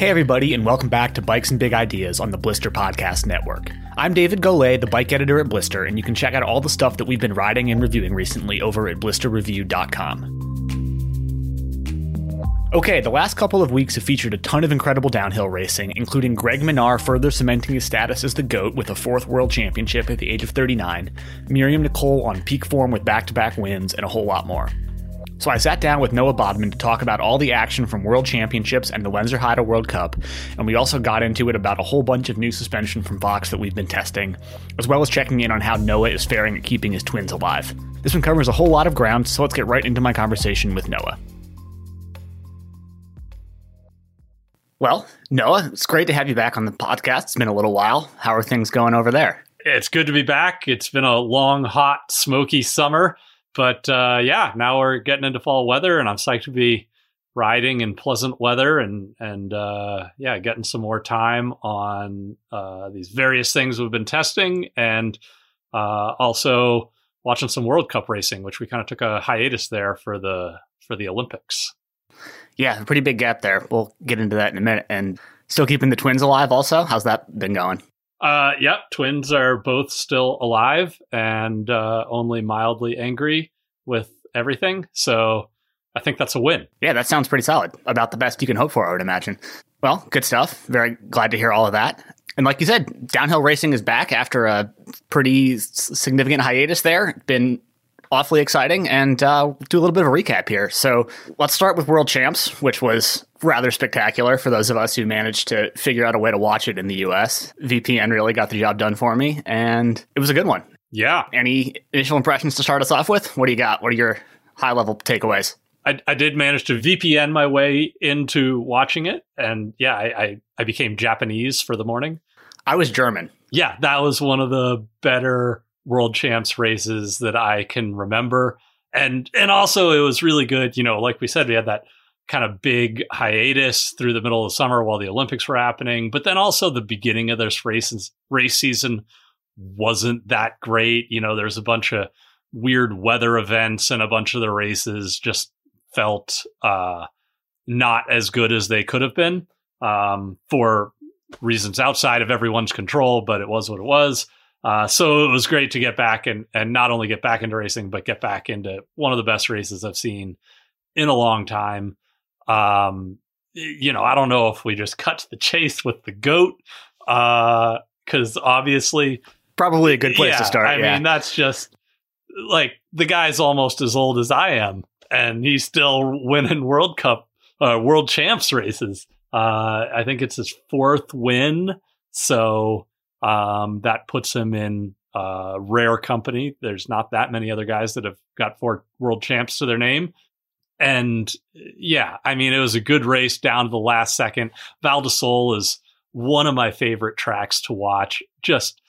Hey, everybody, and welcome back to Bikes and Big Ideas on the Blister Podcast Network. I'm David Golay, the bike editor at Blister, and you can check out all the stuff that we've been riding and reviewing recently over at blisterreview.com. Okay, the last couple of weeks have featured a ton of incredible downhill racing, including Greg Minnaar further cementing his status as the GOAT with a fourth world championship at the age of 39, Myriam Nicole on peak form with back to back wins, and a whole lot more. So I sat down with Noah Bodman to talk about all the action from World Championships and the Lenzerheide World Cup, and we also got into it about a whole bunch of new suspension from Fox that we've been testing, as well as checking in on how Noah is faring at keeping his twins alive. This one covers a whole lot of ground, so let's get right into my conversation with Noah. Well, Noah, it's great to have you back on the podcast. It's been a little while. How are things going over there? It's good to be back. It's been a long, hot, smoky summer. But uh, yeah, now we're getting into fall weather, and I'm psyched to be riding in pleasant weather and and uh, yeah, getting some more time on uh, these various things we've been testing, and uh, also watching some World Cup racing, which we kind of took a hiatus there for the for the Olympics. Yeah, pretty big gap there. We'll get into that in a minute. And still keeping the twins alive. Also, how's that been going? Uh, yep, twins are both still alive and uh, only mildly angry with everything. So I think that's a win. Yeah, that sounds pretty solid. About the best you can hope for, I would imagine. Well, good stuff. Very glad to hear all of that. And like you said, downhill racing is back after a pretty significant hiatus there. Been awfully exciting. And uh, do a little bit of a recap here. So let's start with World Champs, which was rather spectacular for those of us who managed to figure out a way to watch it in the US. VPN really got the job done for me, and it was a good one. Yeah. Any initial impressions to start us off with? What do you got? What are your high level takeaways? I, I did manage to VPN my way into watching it, and yeah, I, I, I became Japanese for the morning. I was German. Yeah, that was one of the better world champs races that I can remember. And and also it was really good, you know, like we said, we had that kind of big hiatus through the middle of the summer while the Olympics were happening, but then also the beginning of this race race season wasn't that great. You know, there's a bunch of weird weather events and a bunch of the races just felt uh, not as good as they could have been um, for reasons outside of everyone's control, but it was what it was. Uh, so it was great to get back and and not only get back into racing, but get back into one of the best races I've seen in a long time. Um, you know, I don't know if we just cut to the chase with the goat, because uh, obviously, probably a good place yeah, to start. I yeah. mean, that's just like the guy's almost as old as I am, and he's still winning World Cup, uh, World Champs races. Uh, I think it's his fourth win, so um, that puts him in uh, rare company. There's not that many other guys that have got four world champs to their name. And yeah, I mean, it was a good race down to the last second. Val di Sole is one of my favorite tracks to watch. Just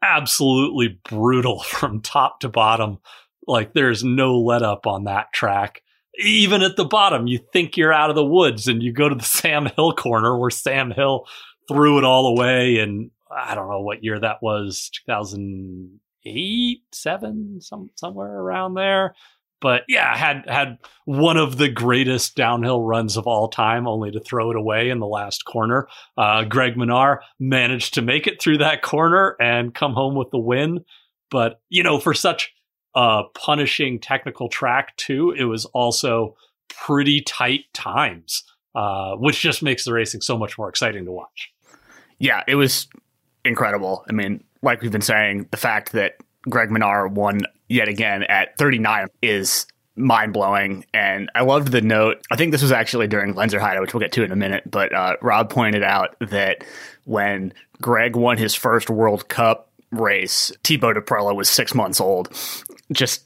absolutely brutal from top to bottom. Like there's no let up on that track. Even at the bottom, you think you're out of the woods and you go to the Sam Hill corner where Sam Hill threw it all away and I don't know what year that was, 2008, seven, some somewhere around there. But yeah, had had one of the greatest downhill runs of all time, only to throw it away in the last corner. Uh, Greg Minnaar managed to make it through that corner and come home with the win. But you know, for such a punishing technical track too, it was also pretty tight times, uh, which just makes the racing so much more exciting to watch. Yeah, it was incredible. I mean, like we've been saying, the fact that Greg Minnaar won yet again at 39 is mind blowing. And I loved the note. I think this was actually during Lenzer Lenzerheide, which we'll get to in a minute. But uh, Rob pointed out that when Greg won his first World Cup race, Thibaut Daprela was six months old. Just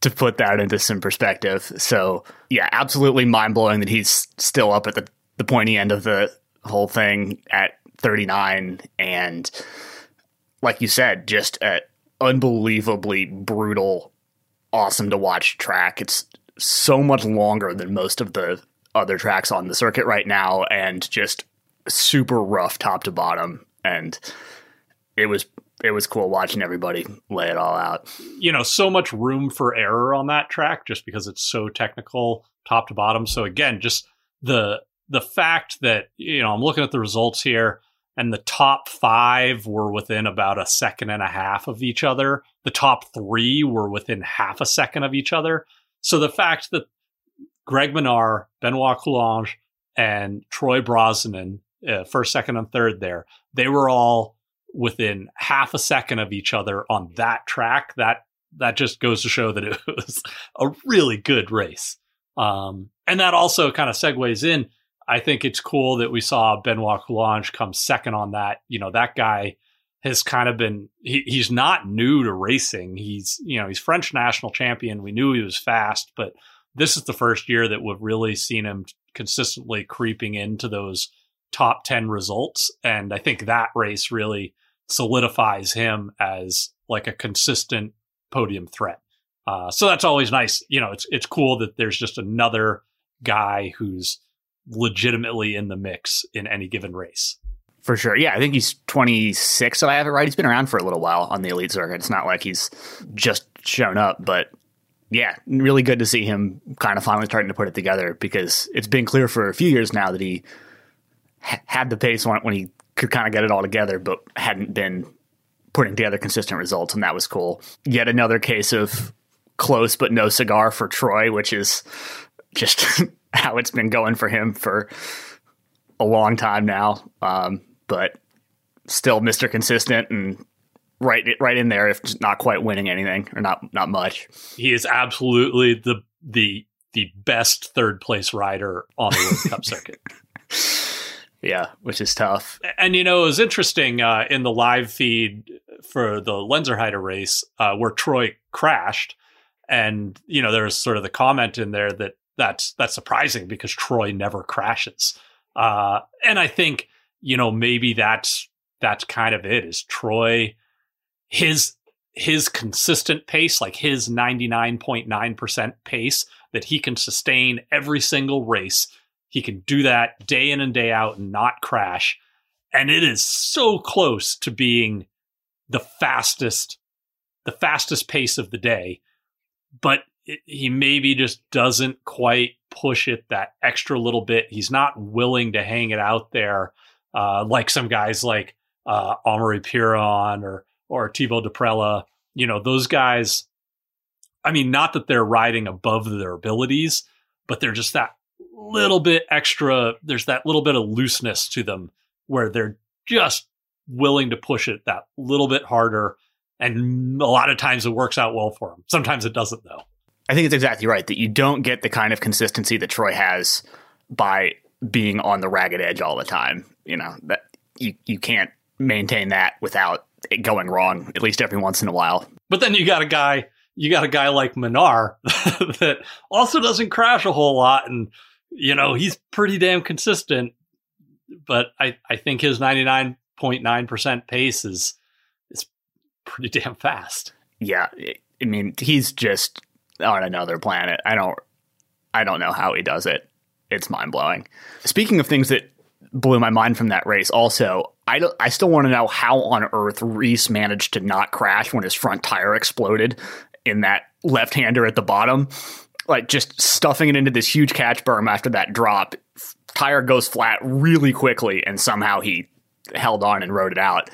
to put that into some perspective. So, yeah, absolutely mind blowing that he's still up at the, the pointy end of the whole thing at 39 and like you said just an unbelievably brutal awesome to watch track it's so much longer than most of the other tracks on the circuit right now and just super rough top to bottom and it was it was cool watching everybody lay it all out. You know, so much room for error on that track just because it's so technical top to bottom. So again, just the the fact that, you know, I'm looking at the results here and the top five were within about a second and a half of each other. The top three were within half a second of each other. So the fact that Greg Minnaar, Benoit Coulanges, and Troy Brosnan, uh, first, second, and third there, they were all within half a second of each other on that track. That that just goes to show that it was a really good race. Um, and that also kind of segues in I think it's cool that we saw Benoit Coulanges come second on that. You know, that guy has kind of been he, he's not new to racing. He's you know he's French national champion. We knew he was fast, but this is the first year that we've really seen him consistently creeping into those top 10 results and I think that race really solidifies him as like a consistent podium threat. Uh, so that's always nice. You know, it's it's cool that there's just another guy who's legitimately in the mix in any given race. For sure. Yeah, I think he's 26, so I have it right. He's been around for a little while on the elite circuit. It's not like he's just shown up, but yeah, really good to see him kind of finally starting to put it together because it's been clear for a few years now that he ha- had the pace when, when he could kind of get it all together, but hadn't been putting together consistent results, and that was cool. Yet another case of close but no cigar for Troy, which is just how it's been going for him for a long time now. Um, but still Mr. Consistent and right right in there if not quite winning anything or not not much. He is absolutely the the the best third place rider on the World Cup circuit. Yeah, which is tough. And you know, it was interesting uh, in the live feed for the Lenzerheide race uh, where Troy crashed, and you know, there was sort of the comment in there that that's that's surprising because Troy never crashes. Uh, and I think you know maybe that's that's kind of it. Is Troy his his consistent pace, like his ninety nine point nine percent pace that he can sustain every single race. He can do that day in and day out and not crash. And it is so close to being the fastest, the fastest pace of the day. But he maybe just doesn't quite push it that extra little bit. He's not willing to hang it out there uh, like some guys like uh, Amaury Pierron or or Thibaut Daprela. You know, those guys. I mean, not that they're riding above their abilities, but they're just that little bit extra. There's that little bit of looseness to them where they're just willing to push it that little bit harder. And a lot of times it works out well for them. Sometimes it doesn't, though. I think it's exactly right that you don't get the kind of consistency that Troy has by being on the ragged edge all the time. You know that you you can't maintain that without it going wrong at least every once in a while. But then you got a guy, you got a guy like Minnaar that also doesn't crash a whole lot, and you know he's pretty damn consistent. But I I think his ninety nine point nine percent pace is is pretty damn fast. Yeah, I mean he's just on another planet. I don't I don't know how he does it. It's mind blowing. Speaking of things that blew my mind from that race, also, I, I still want to know how on earth Reece managed to not crash when his front tire exploded in that left hander at the bottom. Like just stuffing it into this huge catch berm after that drop. Tire goes flat really quickly, and somehow he held on and rode it out.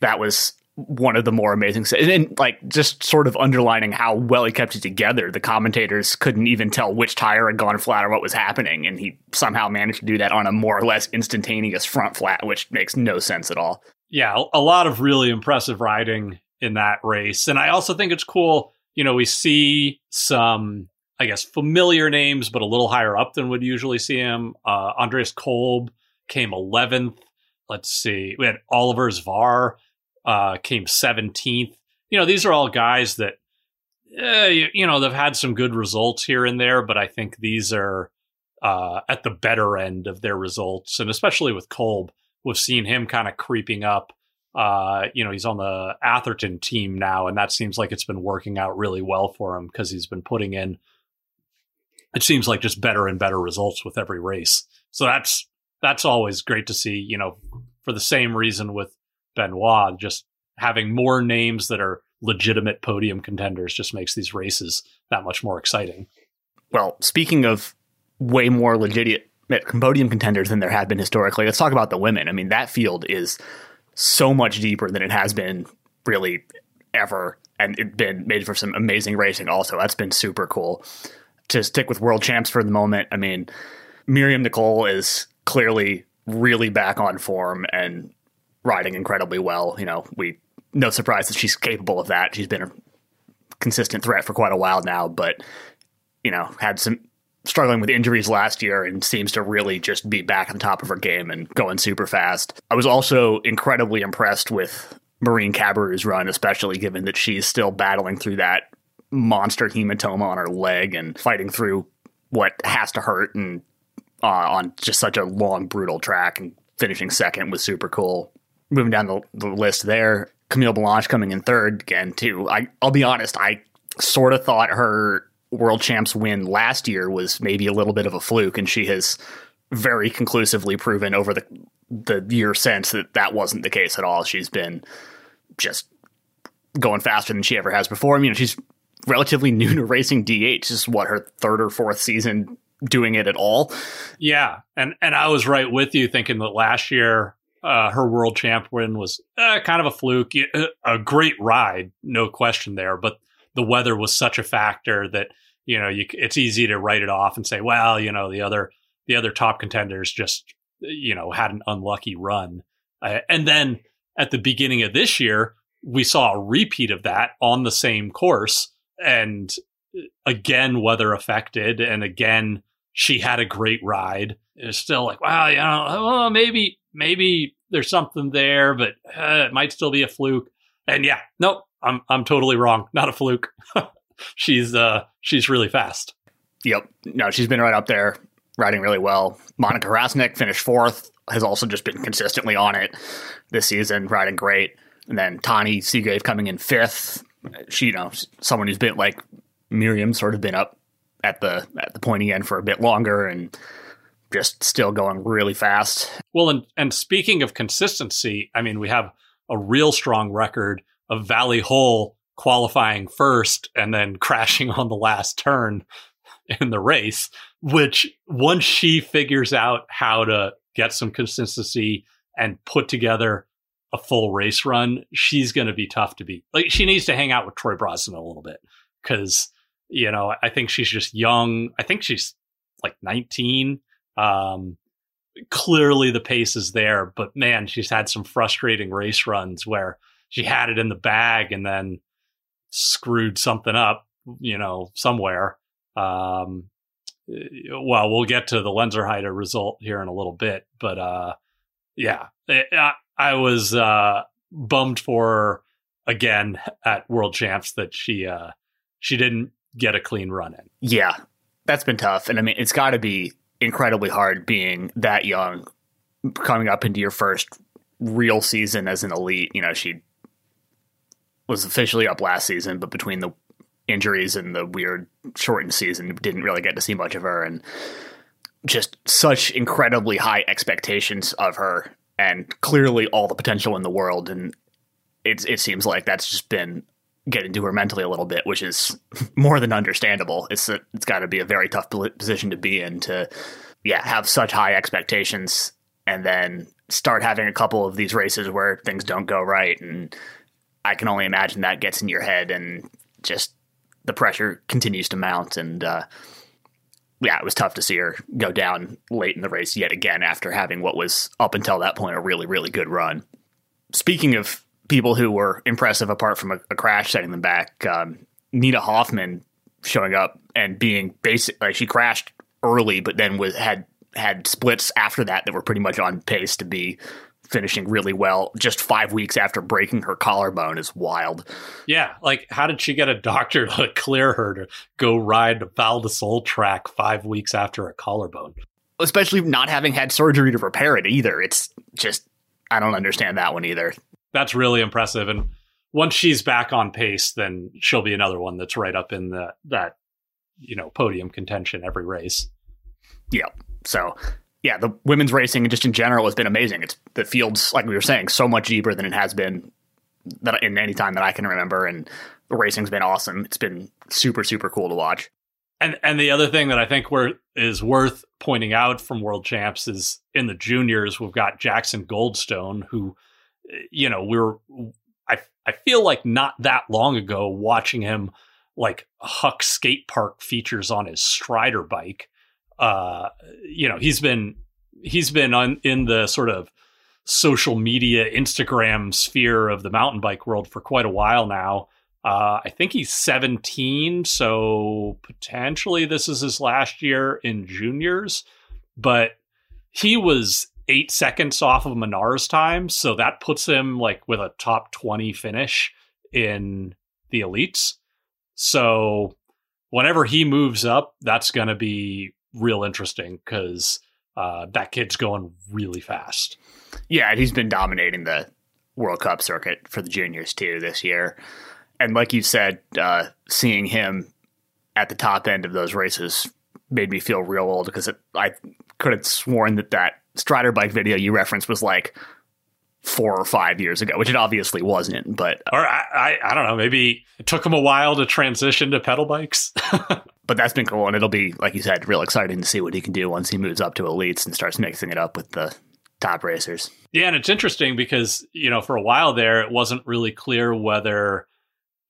That was one of the more amazing and, and like just sort of underlining how well he kept it together. The commentators couldn't even tell which tire had gone flat or what was happening and he somehow managed to do that on a more or less instantaneous front flat which makes no sense at all. Yeah a lot of really impressive riding in that race. And i also think it's cool you know we see some i guess familiar names but a little higher up than would usually see him. Uh, andreas kolb came 11th let's see we had oliver zwar uh, came 17th. You know, these are all guys that, uh, you, you, know, they've had some good results here and there, but I think these are uh, at the better end of their results. And especially with Kolb, we've seen him kind of creeping up. Uh, you know, he's on the Atherton team now, and that seems like it's been working out really well for him because he's been putting in, it seems like just better and better results with every race. So that's that's always great to see. You know, for the same reason with Benoit, just having more names that are legitimate podium contenders just makes these races that much more exciting. Well, speaking of way more legitimate podium contenders than there have been historically. Let's talk about the women. I mean, that field is so much deeper than it has been really ever, and it's been made for some amazing racing. Also, that's been super cool. To stick with world champs for the moment, I mean, Myriam Nicole is clearly really back on form and riding incredibly well. You know, we no surprise that she's capable of that. She's been a consistent threat for quite a while now, but you know, had some struggling with injuries last year and seems to really just be back on top of her game and going super fast. I was also incredibly impressed with Marine Cabirou's run, especially given that she's still battling through that monster hematoma on her leg and fighting through what has to hurt and uh, on just such a long, brutal track and finishing second was super cool. Moving down the, the list there, Camille Balanche coming in third again too. I I'll be honest, I sort of thought her world champs win last year was maybe a little bit of a fluke, and she has very conclusively proven over the the year since that that wasn't the case at all. She's been just going faster than she ever has before. I mean, she's relatively new to racing DH. This is what her third or fourth season doing it at all. Yeah, and and I was right with you thinking that last year uh, her world champ win was uh, kind of a fluke, a great ride, no question there, but the weather was such a factor that you know you, it's easy to write it off and say, well, you know, the other the other top contenders just you know had an unlucky run, uh, and then at the beginning of this year we saw a repeat of that on the same course, and uh, again weather affected, and again she had a great ride. It's still like, wow, you know, well, maybe maybe there's something there, but uh, it might still be a fluke. And yeah, nope, I'm I'm totally wrong. Not a fluke. she's uh she's really fast. Yep. No, she's been right up there, riding really well. Monika Hrastnik finished fourth, has also just been consistently on it this season, riding great. And then Tahnée Seagrave coming in fifth. She, you know, someone who's been like Myriam, sort of been up at the at the pointy end for a bit longer and just still going really fast. Well, and and speaking of consistency, I mean, we have a real strong record of Vali Höll qualifying first and then crashing on the last turn in the race, which once she figures out how to get some consistency and put together a full race run, she's going to be tough to beat. Like she needs to hang out with Troy Brosnan a little bit because, you know, I think she's just young. I think she's like 19. Um, clearly the pace is there, but man, she's had some frustrating race runs where she had it in the bag and then screwed something up, you know, somewhere. Um, well, we'll get to the Lenzerheide result here in a little bit, but uh, yeah, it, I, I, was uh, bummed for her again at World Champs that she uh, she didn't get a clean run in. Yeah, that's been tough, and I mean, it's got to be incredibly hard being that young, coming up into your first real season as an elite. You know, she was officially up last season, but between the injuries and the weird shortened season, didn't really get to see much of her. And just such incredibly high expectations of her, and clearly all the potential in the world. And it it seems like that's just been getting into her mentally a little bit, which is more than understandable. It's a, it's got to be a very tough position to be in to yeah have such high expectations and then start having a couple of these races where things don't go right and I can only imagine that gets in your head and just the pressure continues to mount. And uh, yeah, it was tough to see her go down late in the race yet again after having what was up until that point a really, really good run. Speaking of people who were impressive apart from a, a crash setting them back, um, Nina Hoffmann showing up and being basic like she crashed early, but then was had had splits after that that were pretty much on pace to be finishing really well just five weeks after breaking her collarbone is wild. Yeah, like how did she get a doctor to clear her to go ride the Val di Sole track five weeks after a collarbone? Especially not having had surgery to repair it either. It's just I don't understand that one either. That's really impressive. And once she's back on pace, then she'll be another one that's right up in the that you know podium contention every race. Yeah. So yeah, the women's racing just in general has been amazing. It's the field's like we were saying so much deeper than it has been that in any time that I can remember, and the racing's been awesome. It's been super super cool to watch. And and the other thing that I think were, is worth pointing out from World Champs is in the juniors we've got Jackson Goldstone who you know we're I I feel like not that long ago watching him like Huck skate park features on his Strider bike. Uh, you know he's been he's been on in the sort of social media Instagram sphere of the mountain bike world for quite a while now. Uh, I think he's 17, so potentially this is his last year in juniors. But he was eight seconds off of Minnaar's time, so that puts him like with a top 20 finish in the elites. So whenever he moves up, that's going to be real interesting because uh, that kid's going really fast. Yeah, and he's been dominating the World Cup circuit for the juniors too this year and like you said, uh, seeing him at the top end of those races made me feel real old because I could have sworn that that Strider bike video you referenced was like four or five years ago, which it obviously wasn't. But uh, or I, I, I don't know, maybe it took him a while to transition to pedal bikes. but that's been cool, and it'll be like you said, real exciting to see what he can do once he moves up to elites and starts mixing it up with the top racers. Yeah, and it's interesting because you know for a while there, it wasn't really clear whether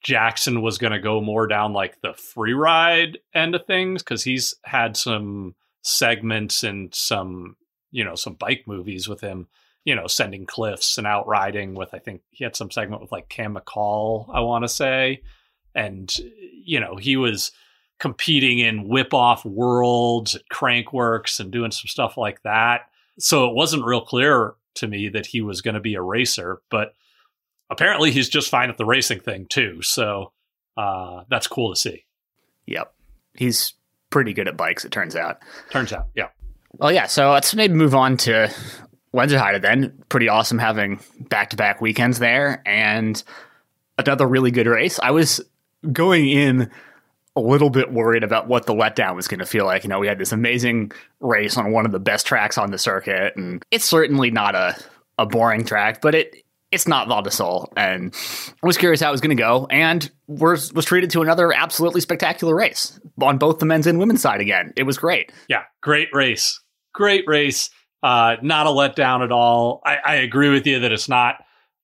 Jackson was going to go more down like the free ride end of things because he's had some segments and some, you know, some bike movies with him, you know, sending cliffs and out riding with, I think he had some segment with like Cam McCaul, I want to say. And, you know, he was competing in whip off worlds at Crankworx and doing some stuff like that. So it wasn't real clear to me that he was going to be a racer, but apparently he's just fine at the racing thing too. So uh, that's cool to see. Yep, he's pretty good at bikes. It turns out. Turns out, yeah. Well, yeah. So let's maybe move on to Lenzerheide then. Pretty awesome having back to back weekends there and another really good race. I was going in a little bit worried about what the letdown was going to feel like. You know, we had this amazing race on one of the best tracks on the circuit, and it's certainly not a a boring track, but it it's not Val. And I was curious how it was going to go, and was was treated to another absolutely spectacular race on both the men's and women's side again. It was great. Yeah, great race. Great race. Uh, not a letdown at all. I, I agree with you that it's not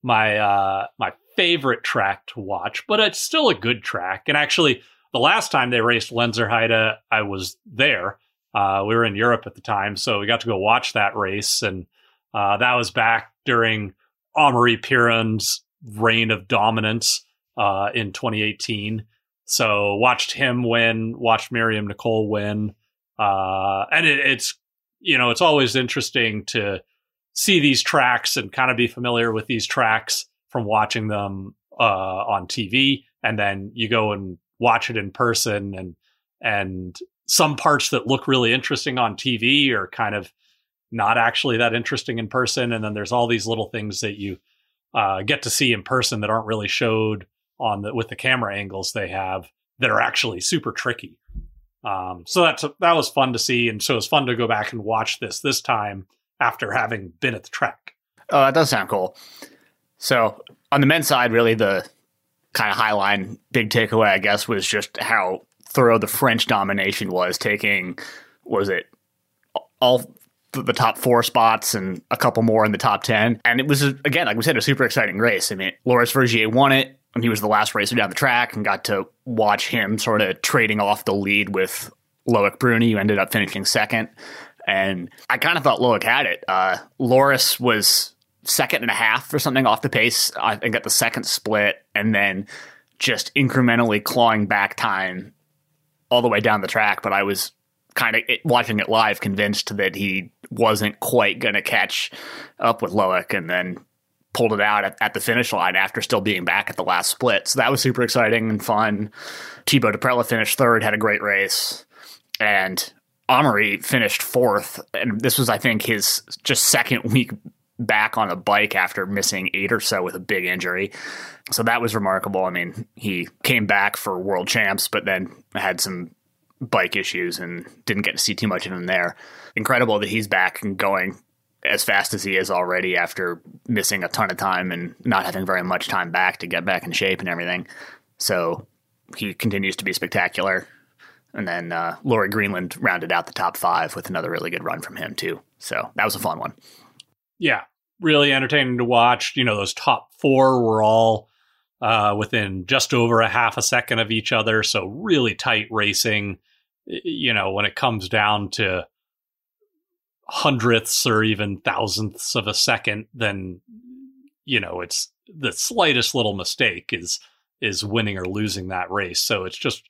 my uh, my favorite track to watch, but it's still a good track. And actually, the last time they raced Lenzerheide, I was there. Uh, we were in Europe at the time, so we got to go watch that race, and uh, that was back during Amaury Pierron's reign of dominance uh, in 2018. So watched him win, watched Myriam Nicole win, uh, and it, it's you know it's always interesting to see these tracks and kind of be familiar with these tracks from watching them uh, on TV, and then you go and watch it in person, and and some parts that look really interesting on TV are kind of not actually that interesting in person. And then there's all these little things that you uh, get to see in person that aren't really showed on the with the camera angles they have that are actually super tricky. Um, so that's that was fun to see, and so it was fun to go back and watch this this time after having been at the track. Oh, that does sound cool. So on the men's side, really the kind of highline big takeaway, I guess, was just how thorough the French domination was, taking was it all the top four spots and a couple more in the top 10. And it was, again, like we said, a super exciting race. I mean, Loris Vergier won it, and he was the last racer down the track and got to watch him sort of trading off the lead with Loic Bruni, who ended up finishing second. And I kind of thought Loic had it. Uh, Loris was second and a half or something off the pace, I at the second split, and then just incrementally clawing back time all the way down the track. But I was kind of watching it live convinced that he wasn't quite going to catch up with Loic and then pulled it out at, at, the finish line after still being back at the last split. So that was super exciting and fun. Thibaut Daprela finished third, had a great race. And Amaury finished fourth. And this was, I think, his just second week back on a bike after missing eight or so with a big injury. So that was remarkable. I mean, he came back for world champs, but then had some bike issues and didn't get to see too much of him there. Incredible that he's back and going as fast as he is already after missing a ton of time and not having very much time back to get back in shape and everything. So he continues to be spectacular. And then uh, Laurie Greenland rounded out the top five with another really good run from him, too. So that was a fun one. Yeah, really entertaining to watch. You know, those top four were all uh, within just over a half a second of each other. So really tight racing. You know, when it comes down to hundredths or even thousandths of a second, then you know it's the slightest little mistake is is winning or losing that race. So it's just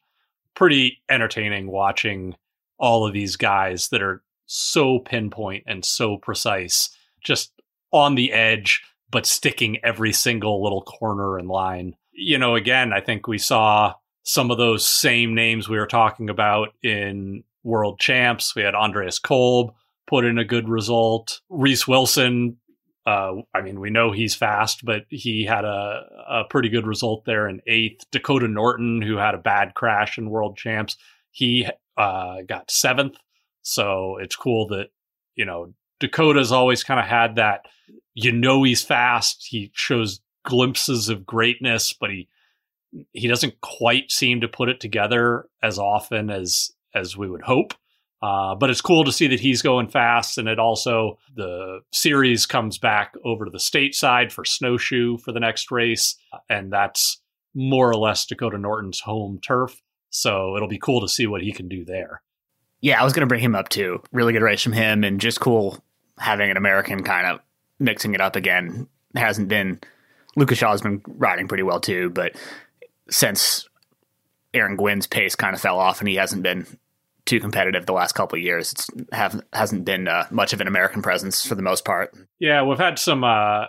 pretty entertaining watching all of these guys that are so pinpoint and so precise, just on the edge, but sticking every single little corner and line. You know, again, I think we saw some of those same names we were talking about in world champs. We had Andreas Kolb put in a good result. Reece Wilson uh, I mean, we know he's fast, but he had a, a pretty good result there in eighth. Dakota Norton, who had a bad crash in World Champs, he uh, got seventh. So it's cool that you know Dakota's always kind of had that. You know, he's fast. He shows glimpses of greatness, but he he doesn't quite seem to put it together as often as as we would hope. Uh, but it's cool to see that he's going fast. And it also, the series comes back over to the stateside for snowshoe for the next race. And that's more or less Dakota Norton's home turf. So it'll be cool to see what he can do there. Yeah, I was going to bring him up too. Really good race from him, and just cool having an American kind of mixing it up again. Hasn't been Lucas Shaw's been riding pretty well too, but since Aaron Gwin's pace kind of fell off and he hasn't been too competitive the last couple of years. It's have hasn't been uh, much of an American presence for the most part. Yeah, we've had some. Uh,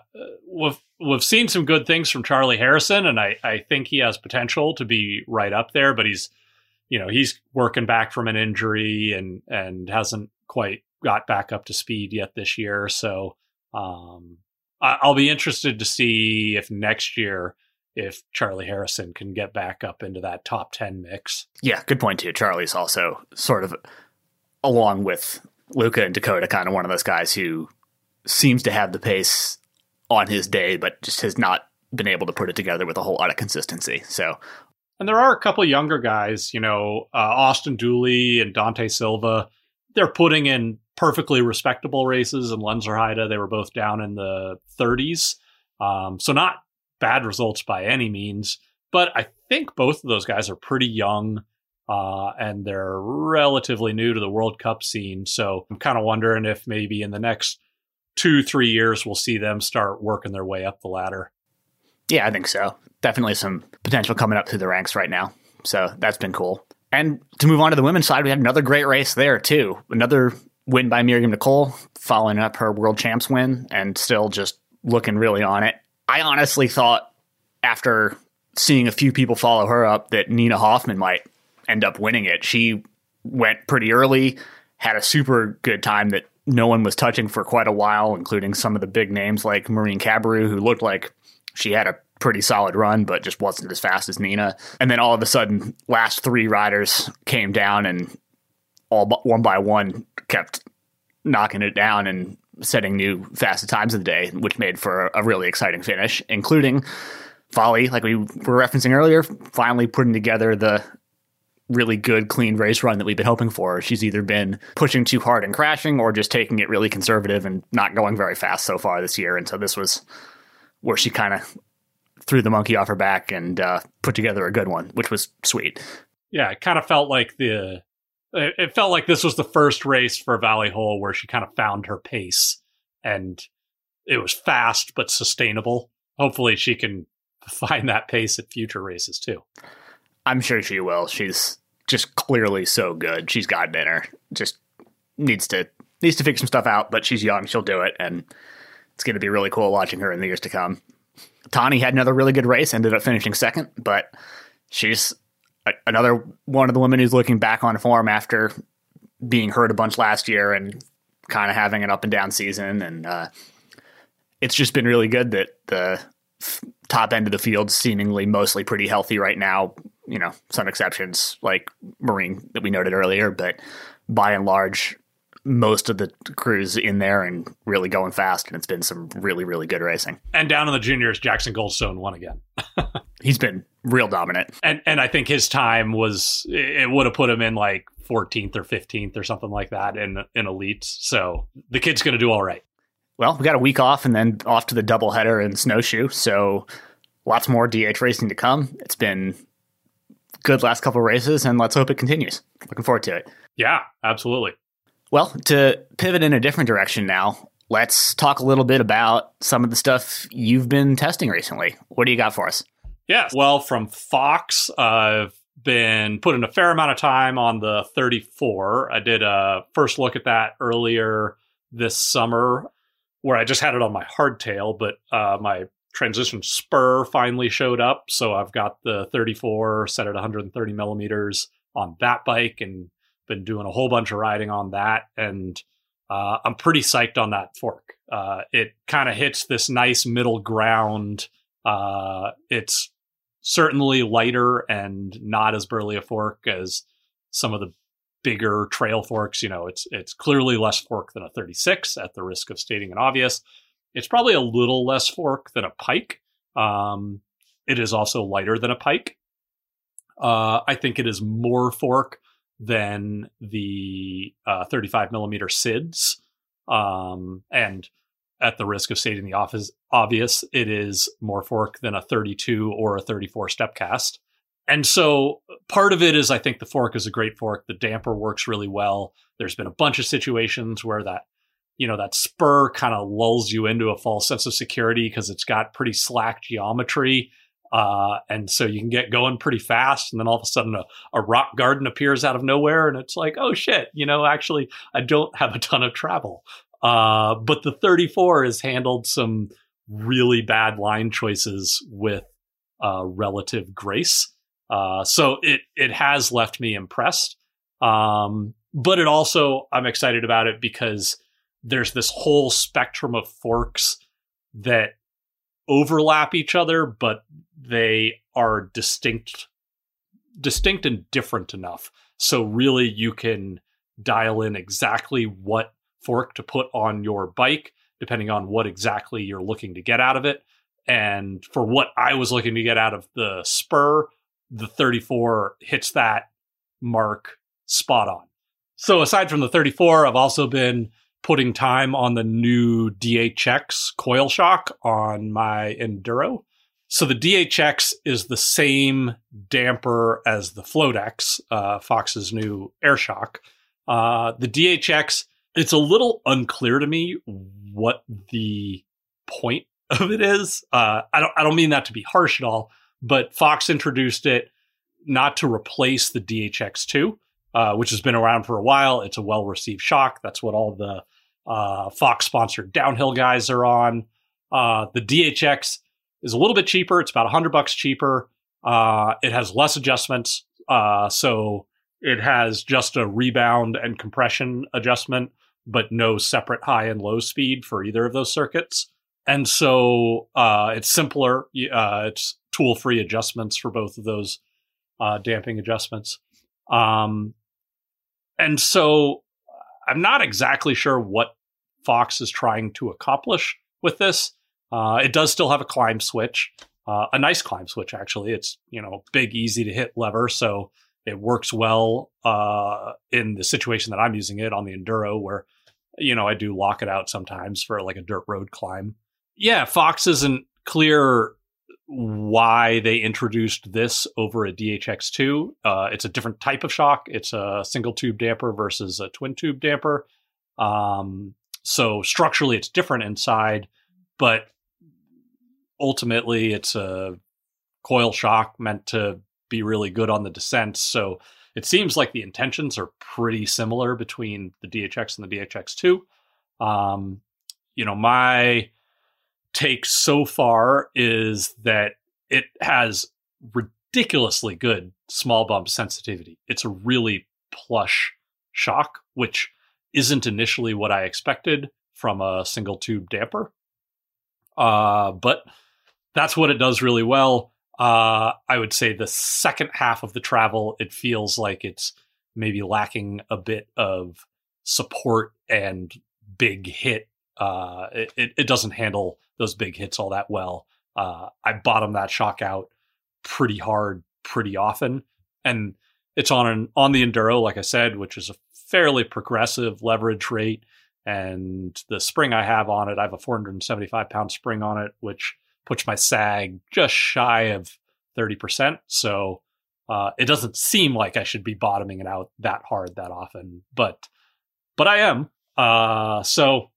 we've we've seen some good things from Charlie Harrison, and I I think he has potential to be right up there. But he's, you know, he's working back from an injury and and hasn't quite got back up to speed yet this year. So um, I, I'll be interested to see if next year if Charlie Harrison can get back up into that top 10 mix. Yeah, good point too. Charlie's also sort of along with Luca and Dakota kind of one of those guys who seems to have the pace on his day but just has not been able to put it together with a whole lot of consistency. So and there are a couple younger guys, you know, uh, Austin Dooley and Dante Silva. They're putting in perfectly respectable races. And Lenzerheide, they were both down in the 30s. Um, so not bad results by any means, but I think both of those guys are pretty young uh, and they're relatively new to the World Cup scene. So I'm kind of wondering if maybe in the next two, three years, we'll see them start working their way up the ladder. Yeah, I think so. Definitely some potential coming up through the ranks right now. So that's been cool. And to move on to the women's side, we had another great race there, too. Another win by Myriam Nicole, following up her world champs win and still just looking really on it. I honestly thought after seeing a few people follow her up that Nina Hoffmann might end up winning it. She went pretty early, had a super good time that no one was touching for quite a while, including some of the big names like Marine Cabirou, who looked like she had a pretty solid run, but just wasn't as fast as Nina. And then all of a sudden, last three riders came down and all one by one kept knocking it down and setting new fastest times of the day, which made for a really exciting finish, including Vali, like we were referencing earlier, finally putting together the really good, clean race run that we've been hoping for. She's either been pushing too hard and crashing or just taking it really conservative and not going very fast so far this year. And so this was where she kind of threw the monkey off her back and uh, put together a good one, which was sweet. Yeah, it kind of felt like the it felt like this was the first race for Vali Höll where she kind of found her pace and it was fast but sustainable. Hopefully she can find that pace at future races too. I'm sure she will. She's just clearly so good. She's got it in her. Just needs to needs to figure some stuff out, but she's young. She'll do it, and it's going to be really cool watching her in the years to come. Tahnée had another really good race, ended up finishing second, but she's another one of the women who's looking back on form after being hurt a bunch last year and kind of having an up and down season. And uh, it's just been really good that the f- top end of the field seemingly mostly pretty healthy right now. You know, some exceptions like Marine that we noted earlier, but by and large, most of the crews in there and really going fast. And it's been some really, really good racing. And down in the juniors, Jackson Goldstone won again. He's been real dominant. And and I think his time was it would have put him in like 14th or 15th or something like that in in elites. So the kid's going to do all right. Well, we got a week off and then off to the doubleheader and snowshoe. So lots more DH racing to come. It's been good last couple races, and let's hope it continues. Looking forward to it. Yeah, absolutely. Well, to pivot in a different direction now, let's talk a little bit about some of the stuff you've been testing recently. What do you got for us? Yeah, well, from Fox, I've been putting a fair amount of time on the 34. I did a first look at that earlier this summer where I just had it on my hardtail, but uh, my transition spur finally showed up. So I've got the 34 set at 130 millimeters on that bike and been doing a whole bunch of riding on that, and uh, I'm pretty psyched on that fork. Uh, it kind of hits this nice middle ground. Uh, it's certainly lighter and not as burly a fork as some of the bigger trail forks. You know, it's it's clearly less fork than a 36. At the risk of stating an obvious, it's probably a little less fork than a pike. Um, it is also lighter than a pike. Uh, I think it is more fork than the uh, 35 millimeter SIDS. Um, and at the risk of stating the office, obvious, it is more fork than a 32 or a 34 step cast. And so part of it is I think the fork is a great fork. The damper works really well. There's been a bunch of situations where that, you know, that spur kind of lulls you into a false sense of security because it's got pretty slack geometry uh, and so you can get going pretty fast. And then all of a sudden, a, a, rock garden appears out of nowhere. And it's like, oh shit, you know, actually, I don't have a ton of travel. Uh, but the 34 has handled some really bad line choices with uh, relative grace. Uh, so it, it has left me impressed. Um, but it also, I'm excited about it because there's this whole spectrum of forks that overlap each other, but they are distinct distinct and different enough. So really you can dial in exactly what fork to put on your bike depending on what exactly you're looking to get out of it. And for what I was looking to get out of the spur, the 34 hits that mark spot on. So aside from the 34, I've also been putting time on the new DHX coil shock on my Enduro. So the DHX is the same damper as the Float X, uh, Fox's new air shock. Uh, the DHX, it's a little unclear to me what the point of it is. Uh, I don't, I don't mean that to be harsh at all, but Fox introduced it not to replace the DHX2, uh, which has been around for a while. It's a well received shock. That's what all the uh, Fox sponsored downhill guys are on. Uh, the DHX is a little bit cheaper. It's about 100 bucks cheaper. Uh, it has less adjustments. Uh, so it has just a rebound and compression adjustment, but no separate high and low speed for either of those circuits. And so uh, it's simpler. Uh, it's tool free adjustments for both of those damping adjustments. Um, and so I'm not exactly sure what Fox is trying to accomplish with this. Uh, it does still have a climb switch, uh, a nice climb switch actually. It's you know big, easy to hit lever, so it works well uh, in the situation that I'm using it on the enduro, where you know I do lock it out sometimes for like a dirt road climb. Yeah, Fox isn't clear why they introduced this over a DHX2. Uh, it's a different type of shock. It's a single tube damper versus a twin tube damper. Um, so structurally, it's different inside, but ultimately, it's a coil shock meant to be really good on the descent. So it seems like the intentions are pretty similar between the DHX and the DHX2. Um, you know, my take so far is that it has ridiculously good small bump sensitivity. It's a really plush shock, which isn't initially what I expected from a single tube damper. Uh, but that's what it does really well. Uh, I would say the second half of the travel, it feels like it's maybe lacking a bit of support and big hit. Uh, it, it doesn't handle those big hits all that well. Uh, I bottom that shock out pretty hard, pretty often, and it's on an on the enduro, like I said, which is a fairly progressive leverage rate. And the spring I have on it, I have a 475 pound spring on it, which puts my sag just shy of 30%. So uh, it doesn't seem like I should be bottoming it out that hard that often, but but I am. Uh, so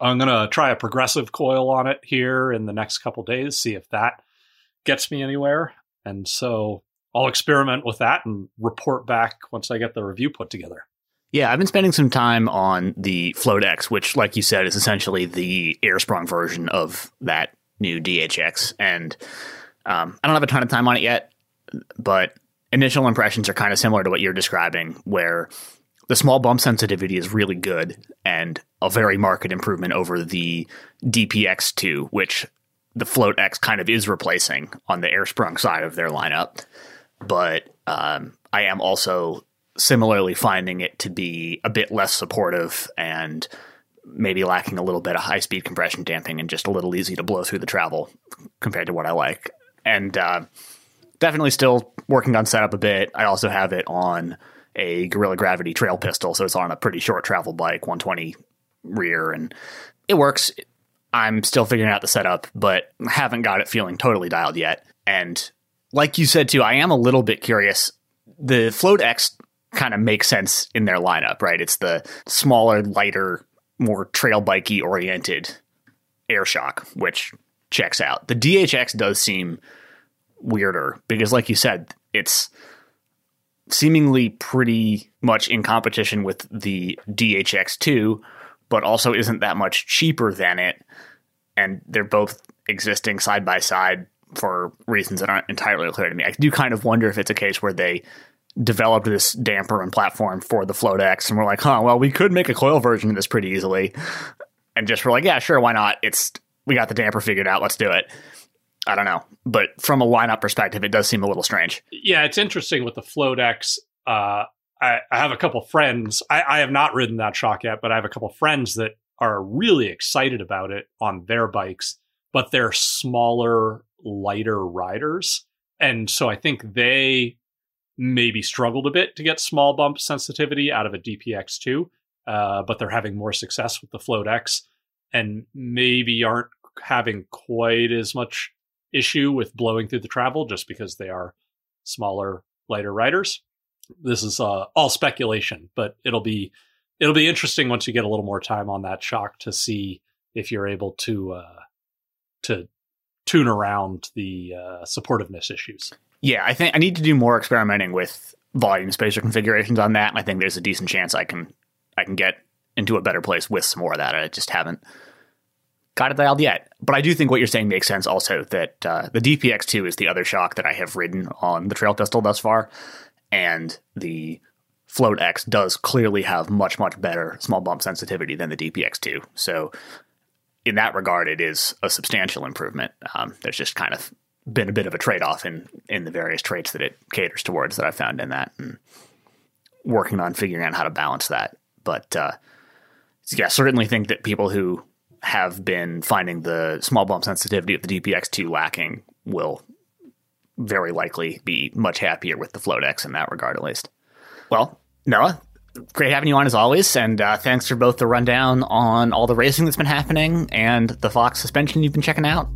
I'm gonna try a progressive coil on it here in the next couple days, see if that gets me anywhere. And so I'll experiment with that and report back once I get the review put together. Yeah, I've been spending some time on the Float X, which, like you said, is essentially the air sprung version of that new DHX. And um, I don't have a ton of time on it yet, but initial impressions are kind of similar to what you're describing, where the small bump sensitivity is really good and a very marked improvement over the DPX2, which the Float X kind of is replacing on the air sprung side of their lineup. But um, I am also similarly finding it to be a bit less supportive and maybe lacking a little bit of high speed compression damping and just a little easy to blow through the travel compared to what I like. And uh, definitely still working on setup a bit. I also have it on a Gorilla Gravity trail pistol, so it's on a pretty short travel bike, 120 rear, and it works. I'm still figuring out the setup, but haven't got it feeling totally dialed yet. And like you said too, I am a little bit curious. The Float X kind of makes sense in their lineup, right? It's the smaller, lighter, more trail bikey oriented air shock, which checks out. The DHX does seem weirder because, like you said, it's seemingly pretty much in competition with the DHX2, but also isn't that much cheaper than it. And they're both existing side by side for reasons that aren't entirely clear to me. I do kind of wonder if it's a case where they developed this damper and platform for the Float X, and we're like, huh, well, we could make a coil version of this pretty easily, and just we're like, yeah, sure, why not? It's we got the damper figured out, let's do it. I don't know, but from a lineup perspective, it does seem a little strange. Yeah, it's interesting with the Float X. Uh, I, I, have a couple friends. I, I have not ridden that shock yet, but I have a couple friends that are really excited about it on their bikes, but they're smaller, lighter riders. And so I think they maybe struggled a bit to get small bump sensitivity out of a DPX2, uh, but they're having more success with the Float X and maybe aren't having quite as much issue with blowing through the travel just because they are smaller, lighter riders. This is uh, all speculation, but it'll be it'll be interesting once you get a little more time on that shock to see if you're able to uh, to tune around the uh, supportiveness issues. Yeah, I think I need to do more experimenting with volume spacer configurations on that. And I think there's a decent chance I can I can get into a better place with some more of that. I just haven't got it dialed yet. But I do think what you're saying makes sense also that uh, the DPX2 is the other shock that I have ridden on the trail pistol thus far. And the Float X does clearly have much, much better small bump sensitivity than the DPX2. So in that regard, it is a substantial improvement. Um, there's just kind of been a bit of a trade off in in the various traits that it caters towards that I found in that, and working on figuring out how to balance that. But uh, yeah, certainly think that people who have been finding the small bump sensitivity of the DPX2 lacking will very likely be much happier with the Float X in that regard, at least. Well, Noah, great having you on as always, and uh, thanks for both the rundown on all the racing that's been happening and the Fox suspension you've been checking out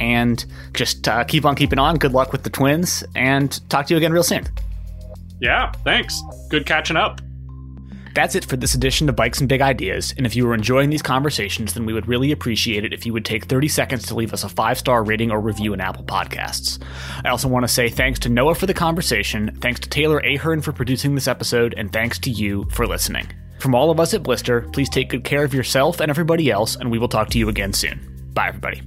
and just uh, keep on keeping on. Good luck with the twins, and talk to you again real soon. Yeah, thanks. Good catching up. That's it for this edition of Bikes and Big Ideas, and if you are enjoying these conversations, then we would really appreciate it if you would take 30 seconds to leave us a five star rating or review in Apple Podcasts. I also want to say thanks to Noah for the conversation, thanks to Taylor Ahern for producing this episode, and thanks to you for listening. From all of us at Blister, please take good care of yourself and everybody else, and we will talk to you again soon. Bye, everybody.